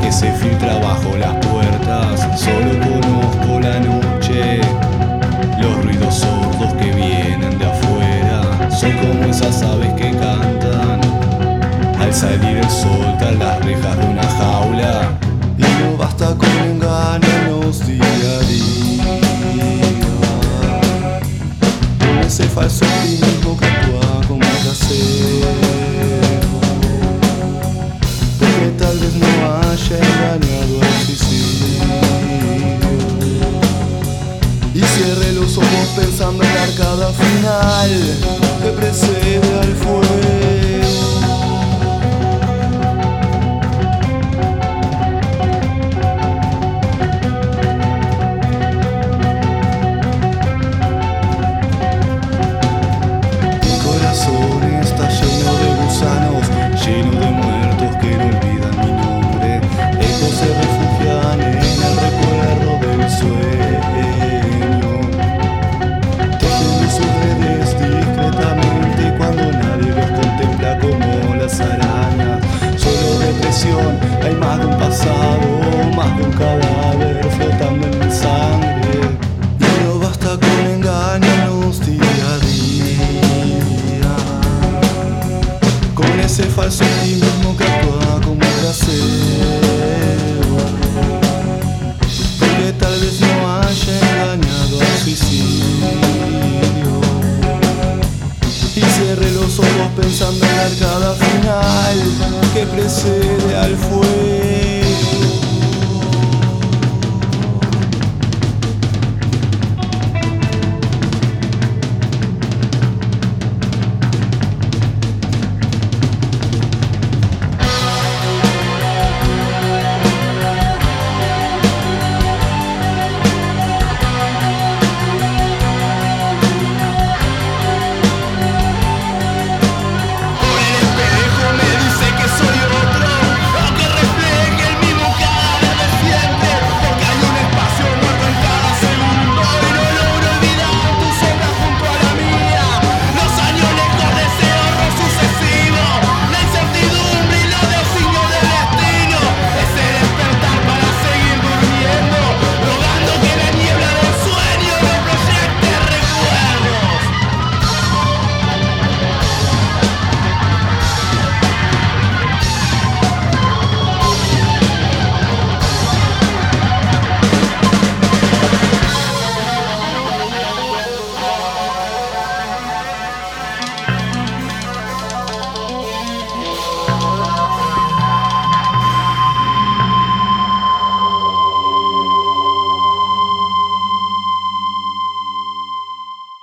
que se filtra bajo las puertas. Solo conozco la noche, los ruidos sordos que vienen de afuera. Soy como esas aves que cantan al salir el sol tras las rejas de una jaula. Y no basta con engañarnos día a día Con ese falso optimismo que actúa como Porque pensando en la arcada final. Que precede Con ese falso optimismo que actúa como placebo Porque tal vez no haya engañado al suicidio. Y cierre los ojos pensando en la arcada final Que precede al fuego